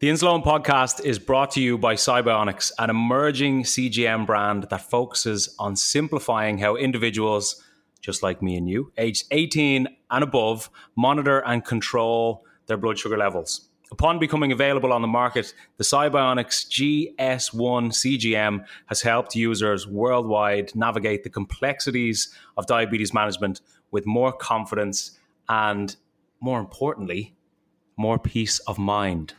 The Insuleoin podcast is brought to you by Sibionics, an emerging CGM brand that focuses on simplifying how individuals, just like me and you, aged 18 and above, monitor and control their blood sugar levels. Upon becoming available on the market, the Sibionics GS1 CGM has helped users worldwide navigate the complexities of diabetes management with more confidence and, more importantly, more peace of mind.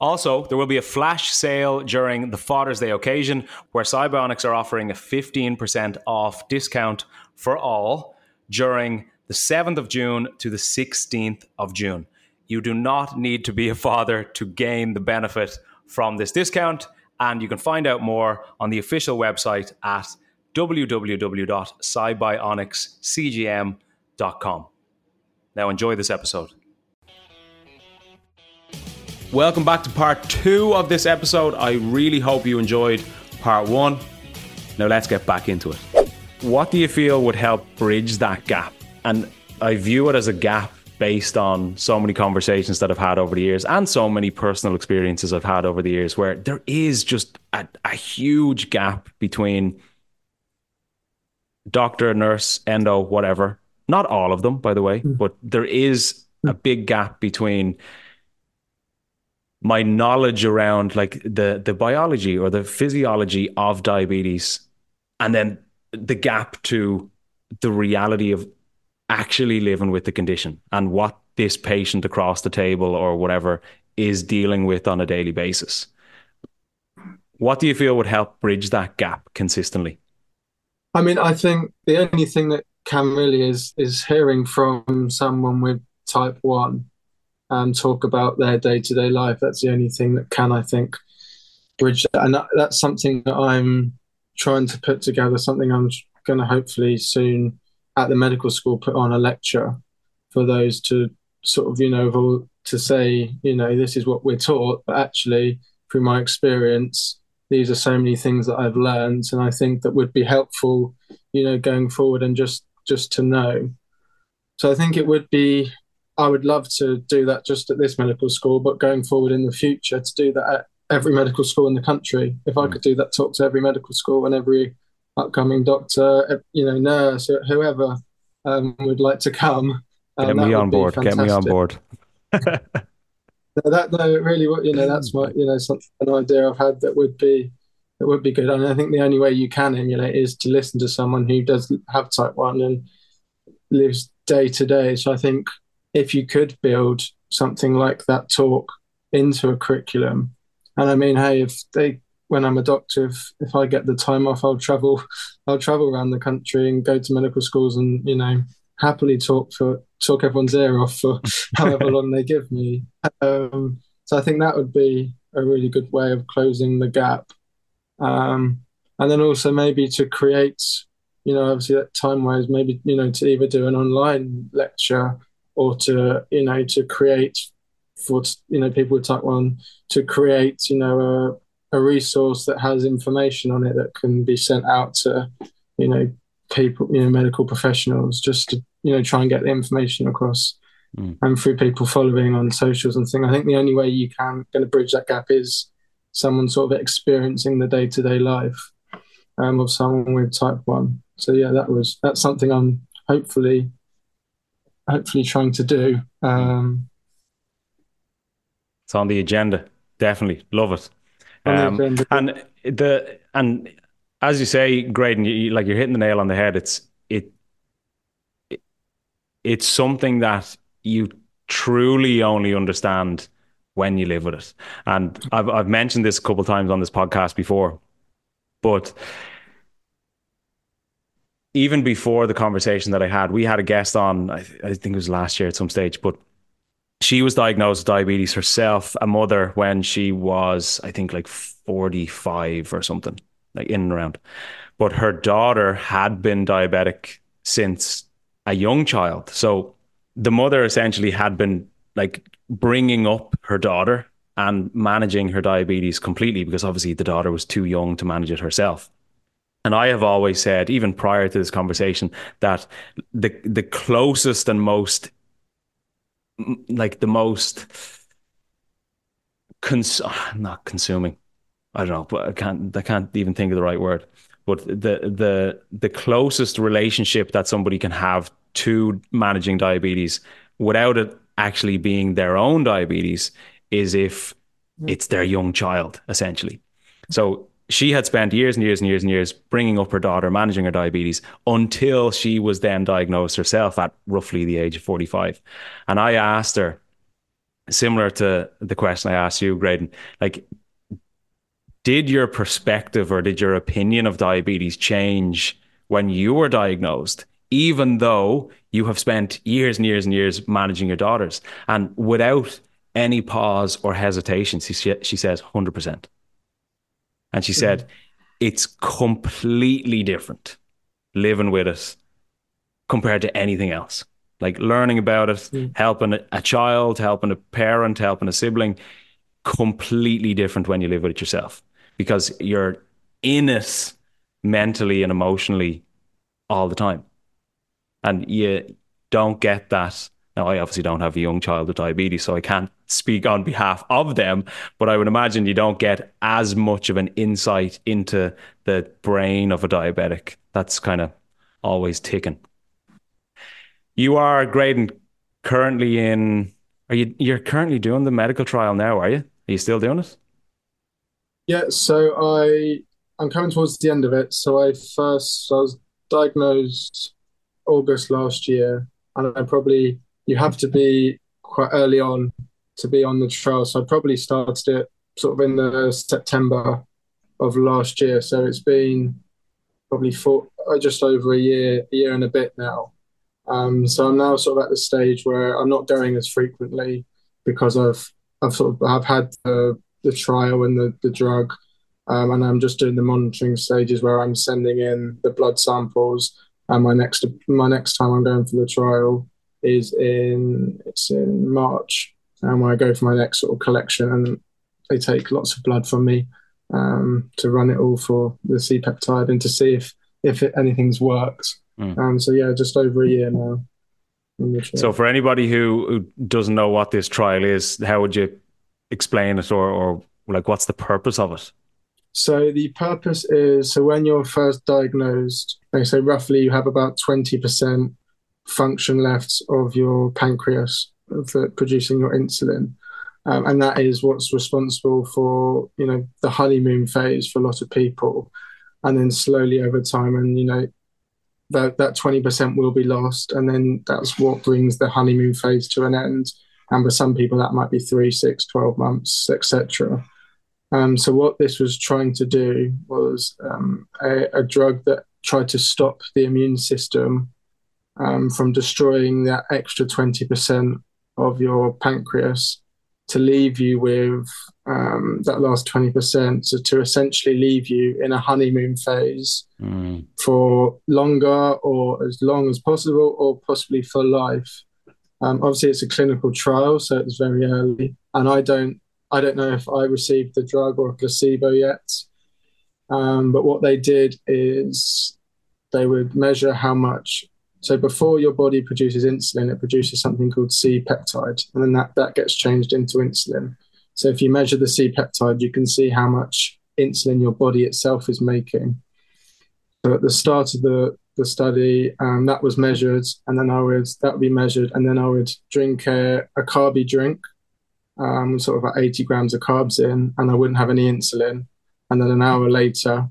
Also, there will be a flash sale during the Father's Day occasion where Sibionics are offering a 15% off discount for all during the 7th of June to the 16th of June. You do not need to be a father to gain the benefit from this discount, and you can find out more on the official website at www.cybionicscgm.com. Now, enjoy this episode. Welcome back to part two of this episode. I really hope you enjoyed part one. Now let's get back into it. What do you feel would help bridge that gap? And I view it as a gap based on so many conversations that I've had over the years and so many personal experiences I've had over the years where there is just a, a huge gap between doctor, nurse, endo, whatever. Not all of them, by the way, mm. but there is a big gap between my knowledge around like the the biology or the physiology of diabetes and then the gap to the reality of actually living with the condition and what this patient across the table or whatever is dealing with on a daily basis. What do you feel would help bridge that gap consistently? I mean i think the only thing that can really is is hearing from someone with type 1 and talk about their day to day life. That's the only thing that can, I think, bridge that. And that, that's something that I'm trying to put together, something I'm going to hopefully soon at the medical school put on a lecture for those to sort of, you know, to say, you know, this is what we're taught, but actually, through my experience, these are so many things that I've learned, and I think that would be helpful, you know, going forward and just just to know. So I think it would be I would love to do that just at this medical school, but going forward in the future to do that at every medical school in the country. If I hmm. could do that, talk to every medical school and every upcoming doctor, you know, nurse, whoever um, would like to come. Um, Get me on board. Get me on board. that no, really, what you know, that's my you know something an idea I've had that would be that would be good. And I think the only way you can emulate is to listen to someone who does have type one and lives day to day. So I think if you could build something like that talk into a curriculum. And I mean, hey, if they when I'm a doctor, if, if I get the time off, I'll travel, I'll travel around the country and go to medical schools and you know happily talk for talk everyone's ear off for however long they give me. Um, so I think that would be a really good way of closing the gap, um, and then also maybe to create, you know, obviously that time wise, maybe you know to either do an online lecture or to you know to create for you know people with type one to create you know a, a resource that has information on it that can be sent out to you know people you know medical professionals just to you know try and get the information across mm. and through people following on socials and things i think the only way you can going to bridge that gap is someone sort of experiencing the day-to-day life um, of someone with type 1 so yeah that was that's something i'm hopefully hopefully trying to do. Um, it's on the agenda. Definitely love it. Um, the and the and as you say, Graydon, you, like you're hitting the nail on the head. It's it, it it's something that you truly only understand when you live with it. And I've I've mentioned this a couple times on this podcast before, but even before the conversation that I had, we had a guest on, I, th- I, think it was last year at some stage, but she was diagnosed with diabetes herself, a mother, when she was, I think, like 45 or something, like in and around. But her daughter had been diabetic since a young child. So the mother essentially had been like bringing up her daughter and managing her diabetes completely because obviously the daughter was too young to manage it herself. And I have always said, even prior to this conversation, that the the closest and most mm, like the most cons- not consuming. I don't know, but I can't I can't even think of the right word. But the the the closest relationship that somebody can have to managing diabetes without it actually being their own diabetes is if it's their young child essentially. So she had spent years and years and years and years bringing up her daughter, managing her diabetes until she was then diagnosed herself at roughly the age of 45. And I asked her, similar to the question I asked you, Graydon, like, did your perspective or did your opinion of diabetes change when you were diagnosed, even though you have spent years and years and years managing your daughters? And without any pause or hesitation, she, she says 100%. And she said, mm-hmm. it's completely different living with it compared to anything else. Like learning about it, mm. helping a child, helping a parent, helping a sibling, completely different when you live with it yourself because you're in it mentally and emotionally all the time. And you don't get that now, I obviously don't have a young child with diabetes, so I can't speak on behalf of them, but I would imagine you don't get as much of an insight into the brain of a diabetic. That's kind of always ticking. You are Graydon currently in are you you're currently doing the medical trial now, are you? Are you still doing it? Yeah, so I I'm coming towards the end of it. So I first I was diagnosed August last year and I probably you have to be quite early on to be on the trial. So I probably started it sort of in the September of last year. So it's been probably four, uh, just over a year, a year and a bit now. Um, so I'm now sort of at the stage where I'm not going as frequently because I've I've sort of I've had the, the trial and the, the drug, um, and I'm just doing the monitoring stages where I'm sending in the blood samples. And my next my next time I'm going for the trial is in it's in March, and when I go for my next sort of collection, and they take lots of blood from me um, to run it all for the C peptide and to see if if it, anything's worked. Mm. Um, so yeah, just over a year now. So for anybody who, who doesn't know what this trial is, how would you explain it, or or like what's the purpose of it? So the purpose is so when you're first diagnosed, they say roughly you have about twenty percent function left of your pancreas for producing your insulin. Um, and that is what's responsible for you know the honeymoon phase for a lot of people. And then slowly over time and you know that that 20% will be lost. And then that's what brings the honeymoon phase to an end. And for some people that might be 3 6 12 months etc um, so what this was trying to do was um, a, a drug that tried to stop the immune system um, from destroying that extra 20% of your pancreas to leave you with um, that last 20%. So to essentially leave you in a honeymoon phase mm. for longer or as long as possible or possibly for life. Um, obviously, it's a clinical trial, so it's very early, and I don't, I don't know if I received the drug or a placebo yet. Um, but what they did is they would measure how much so before your body produces insulin, it produces something called C peptide, and then that, that gets changed into insulin. So if you measure the C peptide, you can see how much insulin your body itself is making. So at the start of the, the study, um, that was measured, and then I would that would be measured, and then I would drink a, a carby drink, um, sort of about 80 grams of carbs in, and I wouldn't have any insulin. And then an hour later,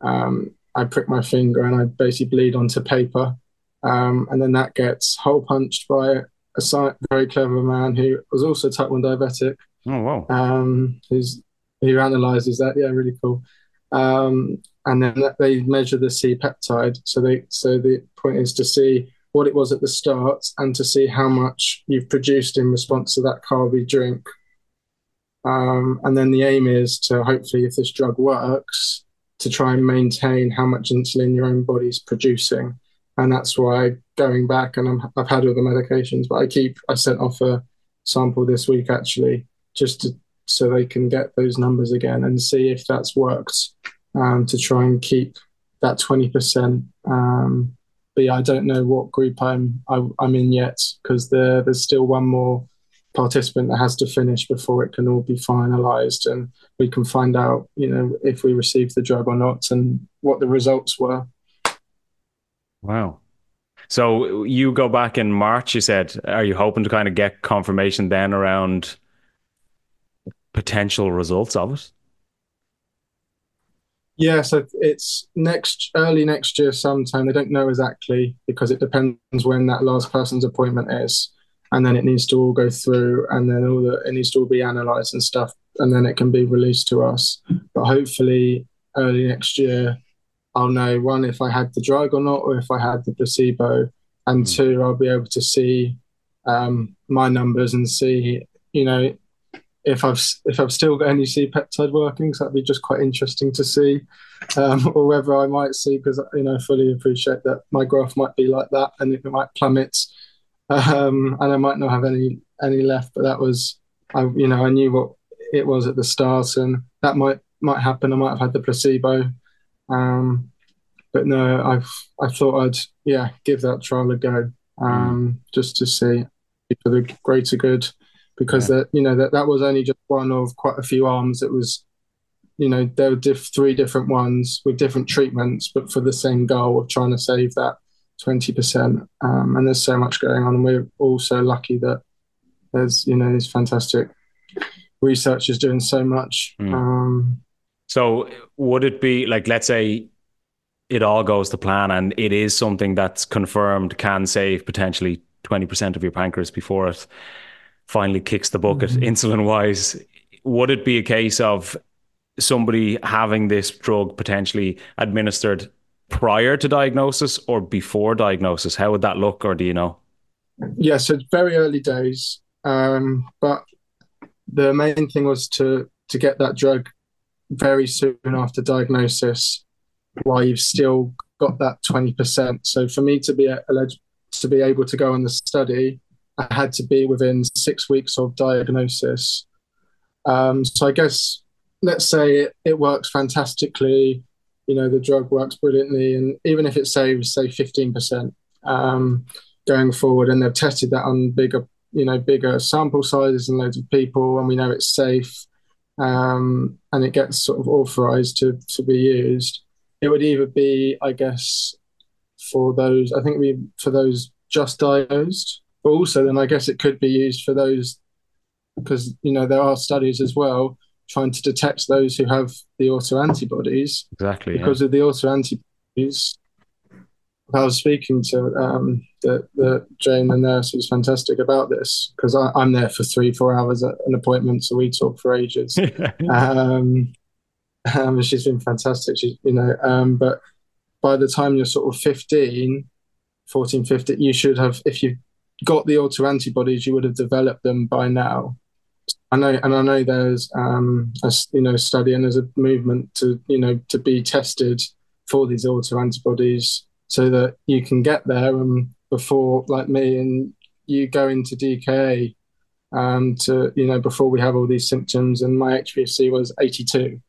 um, I prick my finger and I basically bleed onto paper um, and then that gets hole punched by a very clever man who was also type 1 diabetic. Oh, wow. Um, who's, who analyzes that. Yeah, really cool. Um, and then they measure the C peptide. So they so the point is to see what it was at the start and to see how much you've produced in response to that carby drink. Um, and then the aim is to hopefully, if this drug works, to try and maintain how much insulin your own body's producing and that's why going back and i have had other medications, but I keep I sent off a sample this week actually just to, so they can get those numbers again and see if that's worked um, to try and keep that twenty percent. Um, but yeah, I don't know what group I'm I, am i am in yet because there there's still one more participant that has to finish before it can all be finalized and we can find out you know if we received the drug or not and what the results were wow. So you go back in march you said are you hoping to kind of get confirmation then around potential results of it? Yeah so it's next early next year sometime. They don't know exactly because it depends when that last person's appointment is. And then it needs to all go through and then all the it needs to all be analyzed and stuff. And then it can be released to us. But hopefully early next year i'll know one if i had the drug or not or if i had the placebo and mm. two i'll be able to see um, my numbers and see you know if I've if I've still got any C peptide working, so that'd be just quite interesting to see, um, or whether I might see because you know I fully appreciate that my graph might be like that and it might plummet um, and I might not have any any left. But that was, I you know, I knew what it was at the start, and that might might happen. I might have had the placebo, um, but no, I've I thought I'd yeah give that trial a go um, mm. just to see for the greater good, because yeah. that you know that that was only just one of quite a few arms. It was you know there were diff- three different ones with different treatments, but for the same goal of trying to save that 20%. Um, and there's so much going on. And we're also lucky that there's, you know, these fantastic researchers doing so much. Mm. Um, so would it be like, let's say it all goes to plan and it is something that's confirmed can save potentially 20% of your pancreas before it finally kicks the bucket mm-hmm. insulin wise. Would it be a case of somebody having this drug potentially administered prior to diagnosis or before diagnosis? How would that look, or do you know? Yeah, so very early days. Um, but the main thing was to to get that drug very soon after diagnosis, while you've still got that twenty percent. So for me to be alleged to be able to go on the study, I had to be within six weeks of diagnosis. Um, so I guess let's say it, it works fantastically you know the drug works brilliantly, and even if it saves say fifteen percent um, going forward, and they've tested that on bigger you know bigger sample sizes and loads of people, and we know it's safe, um, and it gets sort of authorized to to be used. It would either be, I guess, for those. I think we for those just diagnosed, but also then I guess it could be used for those because you know there are studies as well trying to detect those who have the autoantibodies. Exactly. Because yeah. of the autoantibodies. I was speaking to um, the, the Jane, the nurse, who's fantastic about this because I'm there for three, four hours at an appointment, so we talk for ages. um, um, she's been fantastic. She, you know, um, but by the time you're sort of 15, 14, 15, you should have, if you've got the autoantibodies, you would have developed them by now. I know, and I know there's um, a you know study and there's a movement to you know to be tested for these auto antibodies so that you can get there and before like me and you go into DKA um, to you know before we have all these symptoms and my HbA1c was 82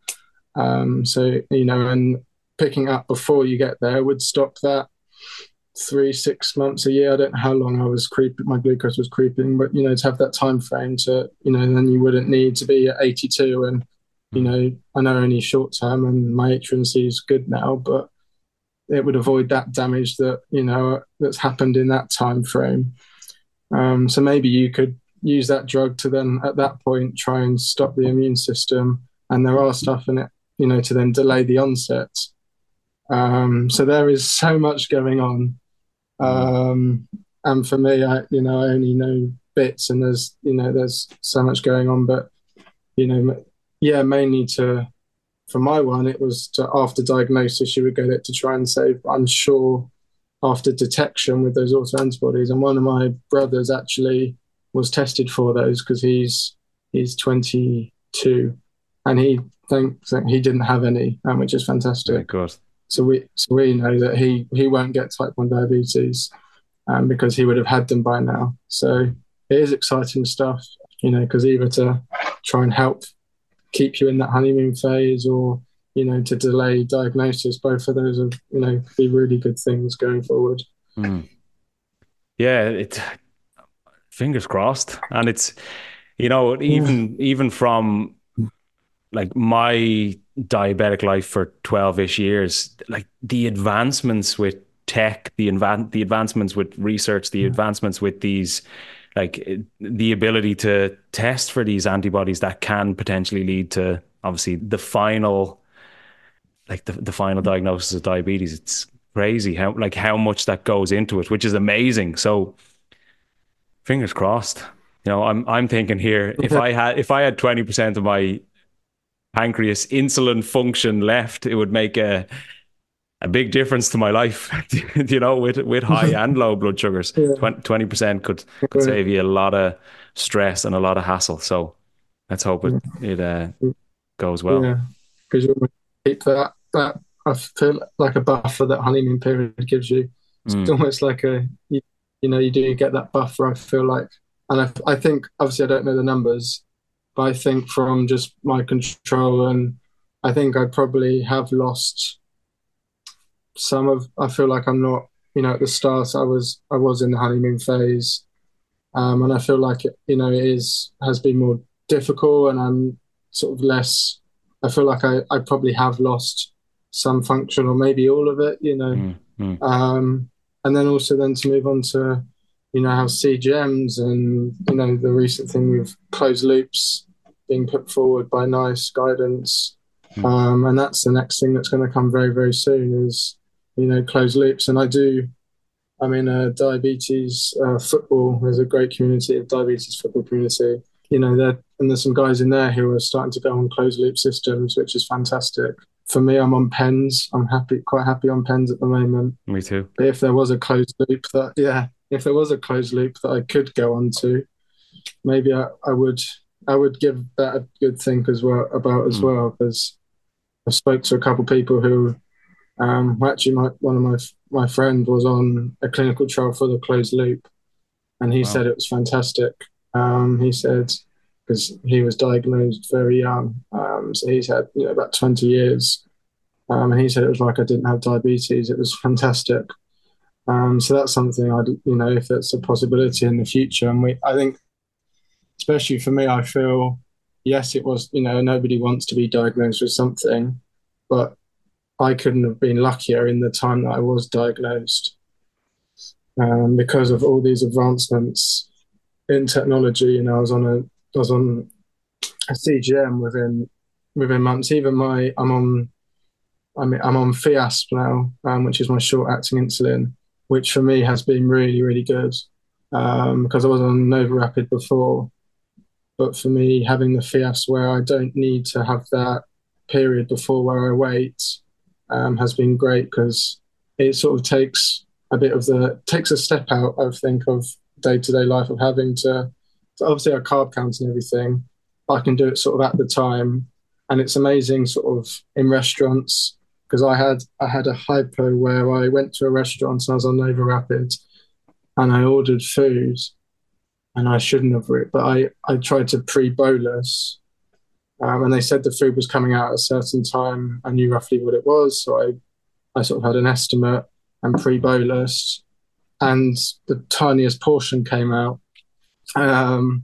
um, so you know and picking up before you get there would stop that three, six months a year. I don't know how long I was creeping, my glucose was creeping, but you know, to have that time frame to, you know, then you wouldn't need to be at 82. And, you know, I know only short term and my HbA1c is good now, but it would avoid that damage that, you know, that's happened in that time frame. Um, so maybe you could use that drug to then at that point try and stop the immune system. And there are stuff in it, you know, to then delay the onset. Um, so there is so much going on um, and for me, I you know I only know bits, and there's you know there's so much going on. But you know, yeah, mainly to for my one, it was to after diagnosis, you would get it to try and save. I'm sure after detection with those autoantibodies, and one of my brothers actually was tested for those because he's he's 22, and he thinks that he didn't have any, um, which is fantastic. Good. So we so we know that he he won't get type one diabetes, um, because he would have had them by now. So it is exciting stuff, you know, because either to try and help keep you in that honeymoon phase or you know to delay diagnosis, both of those are you know be really good things going forward. Mm. Yeah, it's fingers crossed. And it's, you know, even even from like my diabetic life for 12ish years, like the advancements with tech, the advan- the advancements with research, the advancements with these like the ability to test for these antibodies that can potentially lead to obviously the final like the, the final diagnosis of diabetes. It's crazy how like how much that goes into it which is amazing. So fingers crossed. You know i'm i'm thinking here if i had if i had 20% of my pancreas insulin function left it would make a a big difference to my life you know with with high and low blood sugars yeah. 20% could could save you a lot of stress and a lot of hassle so let's hope it it uh, goes well yeah because you keep that that I feel like a buffer that honeymoon period gives you. It's mm. almost like a you, you, know you do get that buffer. I feel like, and I, I think obviously I don't know the numbers, but I think from just my control and I think I probably have lost some of. I feel like I'm not you know at the start I was I was in the honeymoon phase, um, and I feel like it you know it is has been more difficult and I'm sort of less. I feel like I, I probably have lost some function or maybe all of it, you know. Mm-hmm. Um, and then also then to move on to, you know, how CGMs and, you know, the recent thing with closed loops being put forward by NICE guidance. Mm-hmm. Um, and that's the next thing that's going to come very, very soon is, you know, closed loops. And I do, I'm in a diabetes uh, football. There's a great community, a diabetes football community. You know, there and there's some guys in there who are starting to go on closed loop systems, which is fantastic for me, I'm on pens. I'm happy, quite happy on pens at the moment. Me too. But if there was a closed loop that, yeah, if there was a closed loop that I could go on to, maybe I, I would, I would give that a good think as well about as mm. well because I spoke to a couple of people who, um, actually, my, one of my my friend was on a clinical trial for the closed loop, and he wow. said it was fantastic. Um, he said because he was diagnosed very young. Um, so he's had you know about 20 years. Um, and he said it was like I didn't have diabetes. It was fantastic. Um, so that's something I'd you know, if that's a possibility in the future, and we, I think, especially for me, I feel, yes, it was, you know, nobody wants to be diagnosed with something, but I couldn't have been luckier in the time that I was diagnosed, um, because of all these advancements in technology. You know, I was on a I was on a CGM within within months. Even my I'm on I mean I'm on Fiasp now, um, which is my short acting insulin, which for me has been really really good um, because I was on NovoRapid before. But for me, having the Fiasp where I don't need to have that period before where I wait um, has been great because it sort of takes a bit of the takes a step out. I think of day to day life of having to so obviously, our carb counts and everything. I can do it sort of at the time, and it's amazing, sort of in restaurants because I had I had a hypo where I went to a restaurant and I was on NovoRapid, and I ordered food, and I shouldn't have, but I I tried to pre bolus. Um, and they said the food was coming out at a certain time. I knew roughly what it was, so I, I sort of had an estimate and pre bolus, and the tiniest portion came out, um,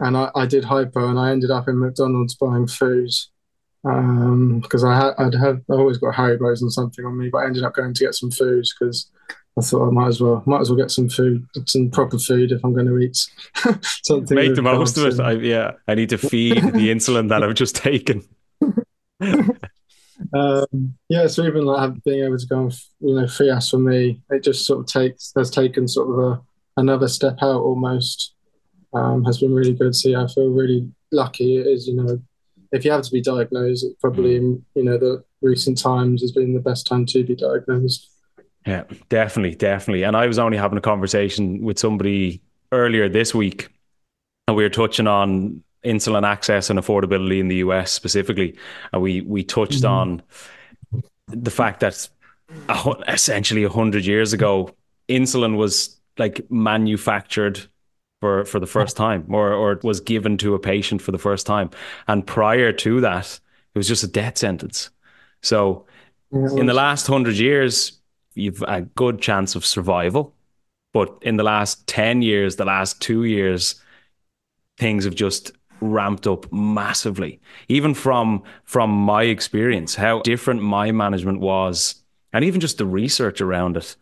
and I, I, did hypo, and I ended up in McDonald's buying food because um, I had I'd have I always got Haribos and something on me, but I ended up going to get some food because I thought I might as well might as well get some food, some proper food if I'm going to eat something. Make the most of it. I, yeah, I need to feed the insulin that I've just taken. um, yeah, so even like being able to go on, you know, Fiasp for me, it just sort of takes has taken sort of a another step out almost um, has been really good. So yeah, I feel really lucky. It is, you know, if you have to be diagnosed, it probably mm. in you know the recent times has been the best time to be diagnosed. Yeah, definitely, definitely. And I was only having a conversation with somebody earlier this week, and we were touching on insulin access and affordability in the US specifically, and we we touched mm-hmm. on the fact that essentially a hundred years ago, insulin was like manufactured for for the first time or or was given to a patient for the first time. And prior to that it was just a death sentence. So mm-hmm. in the last 100 years you've a good chance of survival. But in the last 10 years, the last two years, things have just ramped up massively. Even from from my experience, how different my management was, and even just the research around it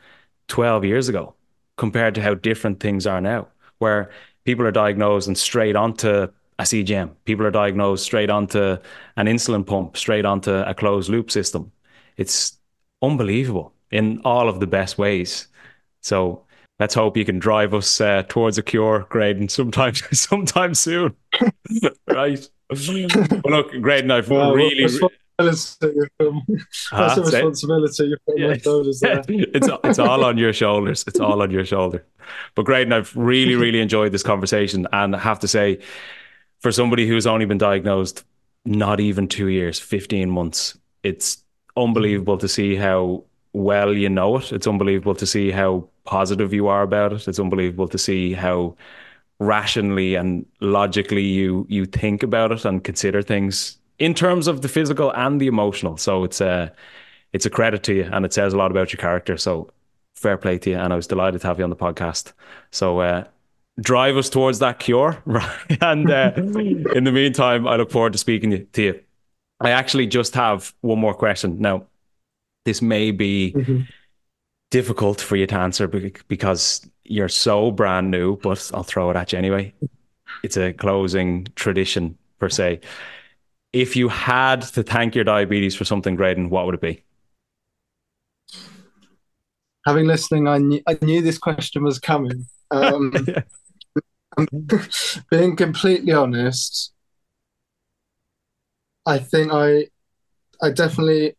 12 years ago compared to how different things are now, where people are diagnosed and straight onto a CGM. People are diagnosed straight onto an insulin pump, straight onto a closed loop system. It's unbelievable in all of the best ways. So let's hope you can drive us uh, towards a cure, Graydon, sometime sometime soon. right. well, look, Graydon, I've well, really. Responsibility from, ah, that's a responsibility yeah. my shoulders there. it's, it's all on your shoulders. It's all on your shoulder. But great, and I've really, really enjoyed this conversation. And I have to say, for somebody who's only been diagnosed not even two years, 15 months, it's unbelievable to see how well you know it. It's unbelievable to see how positive you are about it. It's unbelievable to see how rationally and logically you you think about it and consider things in terms of the physical and the emotional. So it's a it's a credit to you and it says a lot about your character. So fair play to you. And I was delighted to have you on the podcast. So uh, drive us towards that cure. Right. and uh, in the meantime, I look forward to speaking to you. I actually just have one more question. Now, this may be mm-hmm. difficult for you to answer because you're so brand new, but I'll throw it at you anyway. It's a closing tradition per se. If you had to thank your diabetes for something, Graydon, what would it be? Having listening, I knew, I knew this question was coming. Um, being completely honest, I think I, I definitely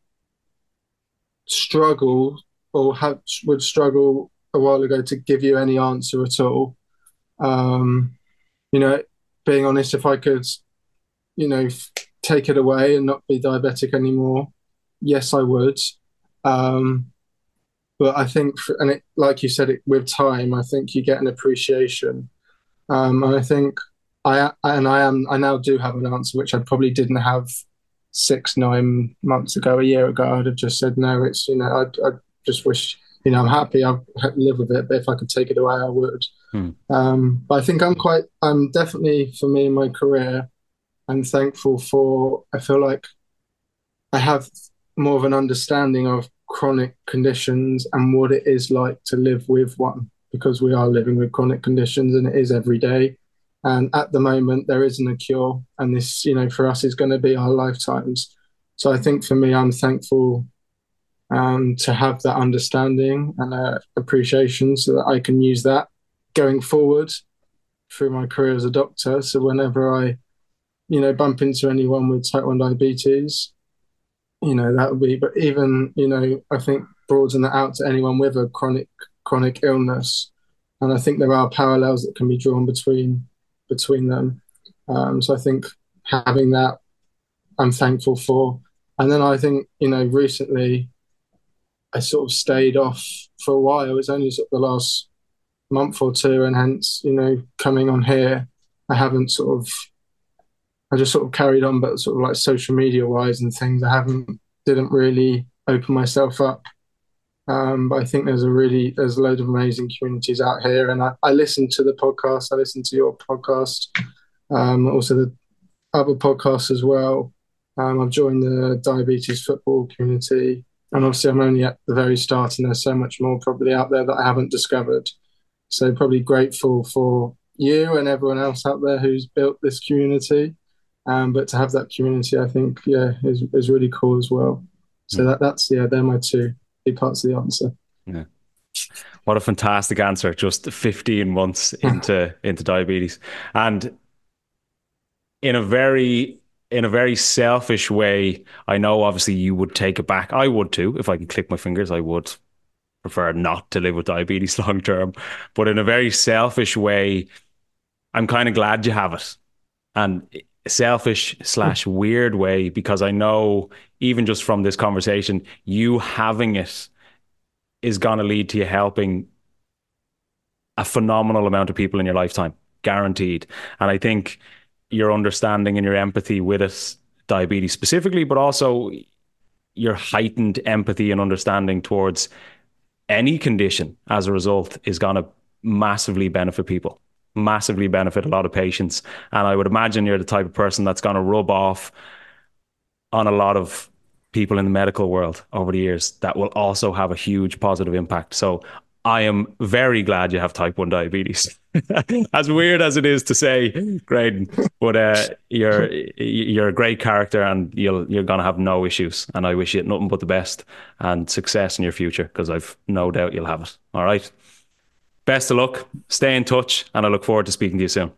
struggle or have, would struggle a while ago to give you any answer at all. Um, you know, being honest, if I could, you know, take it away and not be diabetic anymore, yes, I would. Um, but I think, for, and it, like you said, it, with time, I think you get an appreciation. Um, and I think I and I am I now do have an answer which I probably didn't have six nine months ago, a year ago. I'd have just said no. It's you know I I just wish you know I'm happy I live with it, but if I could take it away, I would. Hmm. Um, but I think I'm quite I'm definitely for me in my career. I'm thankful for. I feel like I have more of an understanding of chronic conditions and what it is like to live with one because we are living with chronic conditions and it is every day. And at the moment, there isn't a cure. And this, you know, for us is going to be our lifetimes. So I think for me, I'm thankful um, to have that understanding and uh, appreciation so that I can use that going forward through my career as a doctor. So whenever I, you know, bump into anyone with type 1 diabetes, you know, that would be, but even, you know, I think broaden that out to anyone with a chronic, chronic illness. And I think there are parallels that can be drawn between between them. Um, so I think having that, I'm thankful for. And then I think you know recently, I sort of stayed off for a while. It was only sort of the last month or two, and hence you know coming on here, I haven't sort of. I just sort of carried on, but sort of like social media wise and things, I haven't didn't really open myself up um, but I think there's a really there's a load of amazing communities out here, and I, I listen to the podcast. I listen to your podcast, um, also the other podcasts as well. Um, I've joined the diabetes football community, and obviously I'm only at the very start, and there's so much more probably out there that I haven't discovered. So probably grateful for you and everyone else out there who's built this community. Um, but to have that community, I think, yeah, is is really cool as well. So mm. that that's yeah, they're my two big parts of the answer. Yeah. What a fantastic answer! Just 15 months into into diabetes, and in a very in a very selfish way, I know obviously you would take it back. I would too. If I can click my fingers, I would prefer not to live with diabetes long term. But in a very selfish way, I'm kind of glad you have it. And selfish slash weird way because I know even just from this conversation, you having it is going to lead to you helping a phenomenal amount of people in your lifetime, guaranteed. And I think your understanding and your empathy with it, diabetes specifically, but also your heightened empathy and understanding towards any condition as a result is going to massively benefit people, massively benefit a lot of patients. And I would imagine you're the type of person that's going to rub off on a lot of people in the medical world over the years that will also have a huge positive impact. So I am very glad you have type 1 diabetes. as weird as it is to say, great, but uh, you're you're a great character and you'll you're gonna have no issues. And I wish you nothing but the best and success in your future because I've no doubt you'll have it. All right. Best of luck. Stay in touch, and I look forward to speaking to you soon.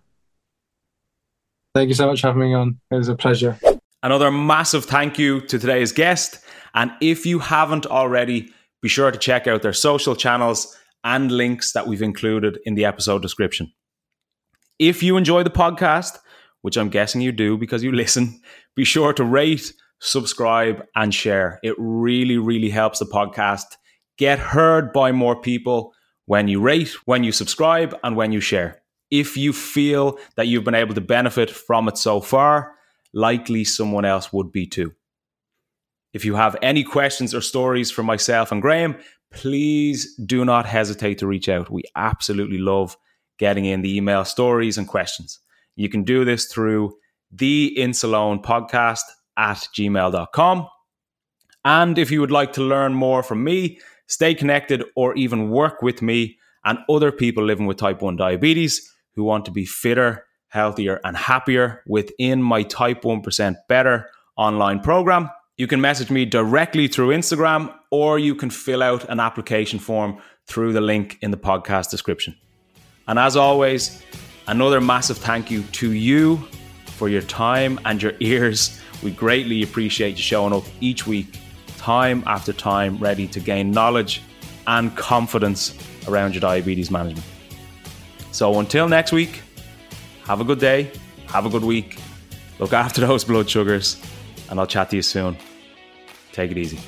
Thank you so much for having me on. It was a pleasure. Another massive thank you to today's guest. And if you haven't already, be sure to check out their social channels and links that we've included in the episode description. If you enjoy the podcast, which I'm guessing you do because you listen, be sure to rate, subscribe, and share. It really, really helps the podcast get heard by more people when you rate, when you subscribe, and when you share. If you feel that you've been able to benefit from it so far, likely someone else would be too. If you have any questions or stories for myself and Graham, please do not hesitate to reach out. We absolutely love getting in the email stories and questions. You can do this through the Insuleoin podcast at gmail.com. And if you would like to learn more from me, stay connected, or even work with me and other people living with type 1 diabetes who want to be fitter, healthier, and happier within my Type 1% Better online program, you can message me directly through Instagram or you can fill out an application form through the link in the podcast description. And as always, another massive thank you to you for your time and your ears. We greatly appreciate you showing up each week, time after time, ready to gain knowledge and confidence around your diabetes management. So until next week, have a good day, have a good week, look after those blood sugars and I'll chat to you soon. Take it easy.